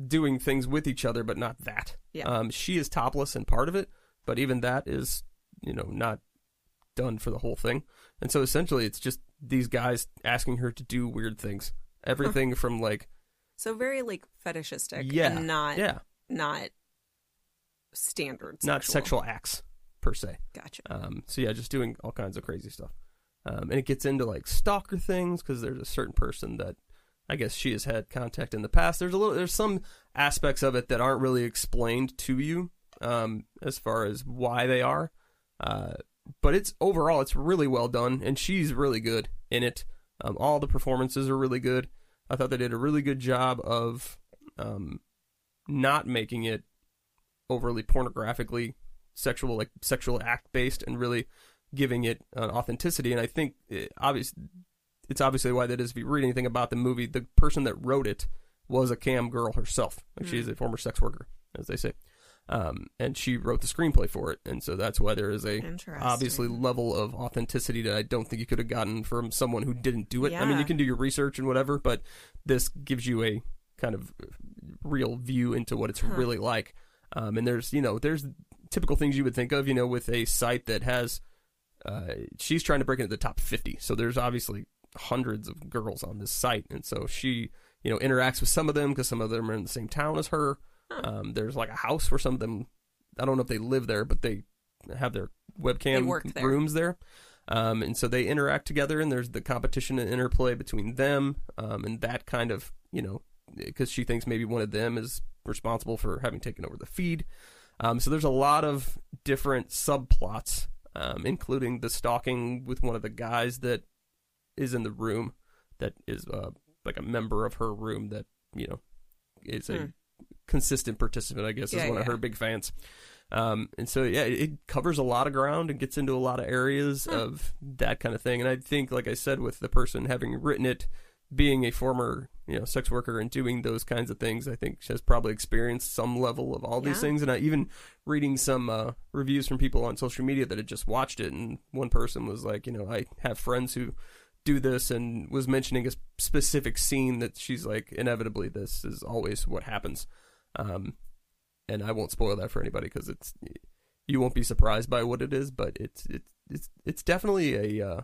doing things with each other, but not that. Yeah. Um, she is topless and part of it, but even that is, you know, not done for the whole thing. And so essentially, it's just these guys asking her to do weird things. Everything from like, So very like fetishistic. yeah, And not yeah, not standard. not sexual acts per se. Gotcha. Um, so yeah, just doing all kinds of crazy stuff. Um, and it gets into like stalker things because there's a certain person that I guess she has had contact in the past. There's a little, there's some aspects of it that aren't really explained to you um, as far as why they are. Uh, but it's overall, it's really well done, and she's really good in it. Um, all the performances are really good. I thought they did a really good job of um, not making it overly pornographically sexual, like sexual act based, and really giving it an authenticity. And I think it, obvious, it's obviously why that is. If you read anything about the movie, the person that wrote it was a cam girl herself. Like she's mm. a former sex worker, as they say. Um, and she wrote the screenplay for it, and so that's why there is a obviously level of authenticity that I don't think you could have gotten from someone who didn't do it. I mean, you can do your research and whatever, but this gives you a kind of real view into what it's really like. Um, and there's you know there's typical things you would think of you know with a site that has uh, she's trying to break into the top 50 so there's obviously hundreds of girls on this site. And so she you know interacts with some of them because some of them are in the same town as her. Um, there's like a house where some of them i don't know if they live there but they have their webcam there. rooms there. Um, and so they interact together and there's the competition and interplay between them um, and that kind of you know because she thinks maybe one of them is responsible for having taken over the feed um, so there's a lot of different subplots, um, including the stalking with one of the guys that is in the room, that is uh, like a member of her room that you know is a Hmm. consistent participant. I guess is Yeah, one of her big fans. Um, and so yeah, it, it covers a lot of ground and gets into a lot of areas Hmm. of that kind of thing. And I think, like I said, with the person having written it, being a former you know sex worker and doing those kinds of things, I think she has probably experienced some level of all these things. And I even reading some uh, reviews from people on social media that had just watched it, and one person was like, you know, I have friends who do this, and was mentioning a specific scene that she's like, inevitably, this is always what happens. Um, and I won't spoil that for anybody because it's you won't be surprised by what it is, but it's it's it's it's definitely a uh,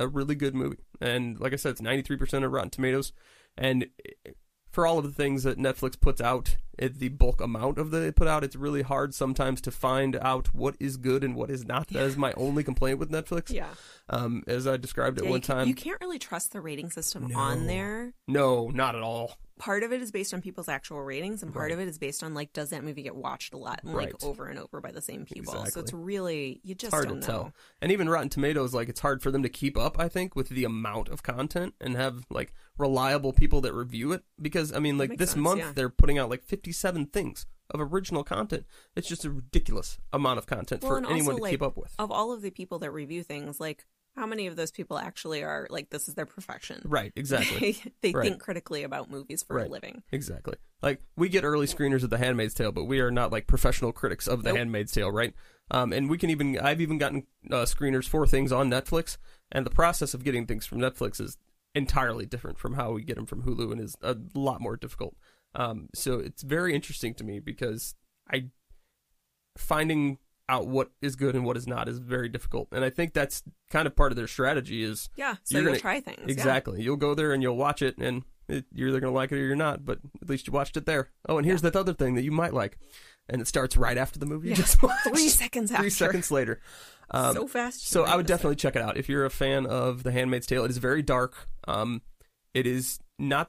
a really good movie. And like I said, it's ninety three percent of Rotten Tomatoes, and eh, for all of the things that Netflix puts out, the bulk amount of the they put out, it's really hard sometimes to find out what is good and what is not. That is my only complaint with Netflix. Yeah. Um, as I described it Yeah, one you, can, time, you can't really trust the rating system No. on there. no, not at all. Part of it is based on people's actual ratings, and part Right. of it is based on like, does that movie get watched a lot and Right. like over and over by the same people? So it's really you just It's hard to know. tell. And even Rotten Tomatoes, like it's hard for them to keep up. I think with the amount of content and have like reliable people that review it. Because I mean, like this sense, month yeah. they're putting out like fifty-seven things of original content. It's just a ridiculous amount of content Well, for anyone also, to like, keep up with. Of all of the people that review things, like how many of those people actually are like this is their profession? Right, exactly. they they Right. think critically about movies for Right. a living. Exactly. Like we get early screeners of The Handmaid's Tale, but we are not like professional critics of The Nope. Handmaid's Tale, right? Um, and we can even I've even gotten uh, screeners for things on Netflix, and the process of getting things from Netflix is entirely different from how we get them from Hulu, and is a lot more difficult. Um, so it's very interesting to me because I finding out what is good and what is not is very difficult, and I think that's kind of part of their strategy is Yeah, so You're you'll gonna- try things. yeah. Exactly. You'll go there and you'll watch it, and it, you're either going to like it or you're not. But at least you watched it there. Oh, and here's that other thing that you might like, and it starts right after the movie you just watched. Three seconds after. Three seconds later. Um, so fast. so I would miss it. definitely check it out if you're a fan of The Handmaid's Tale. It is very dark. Um, it is not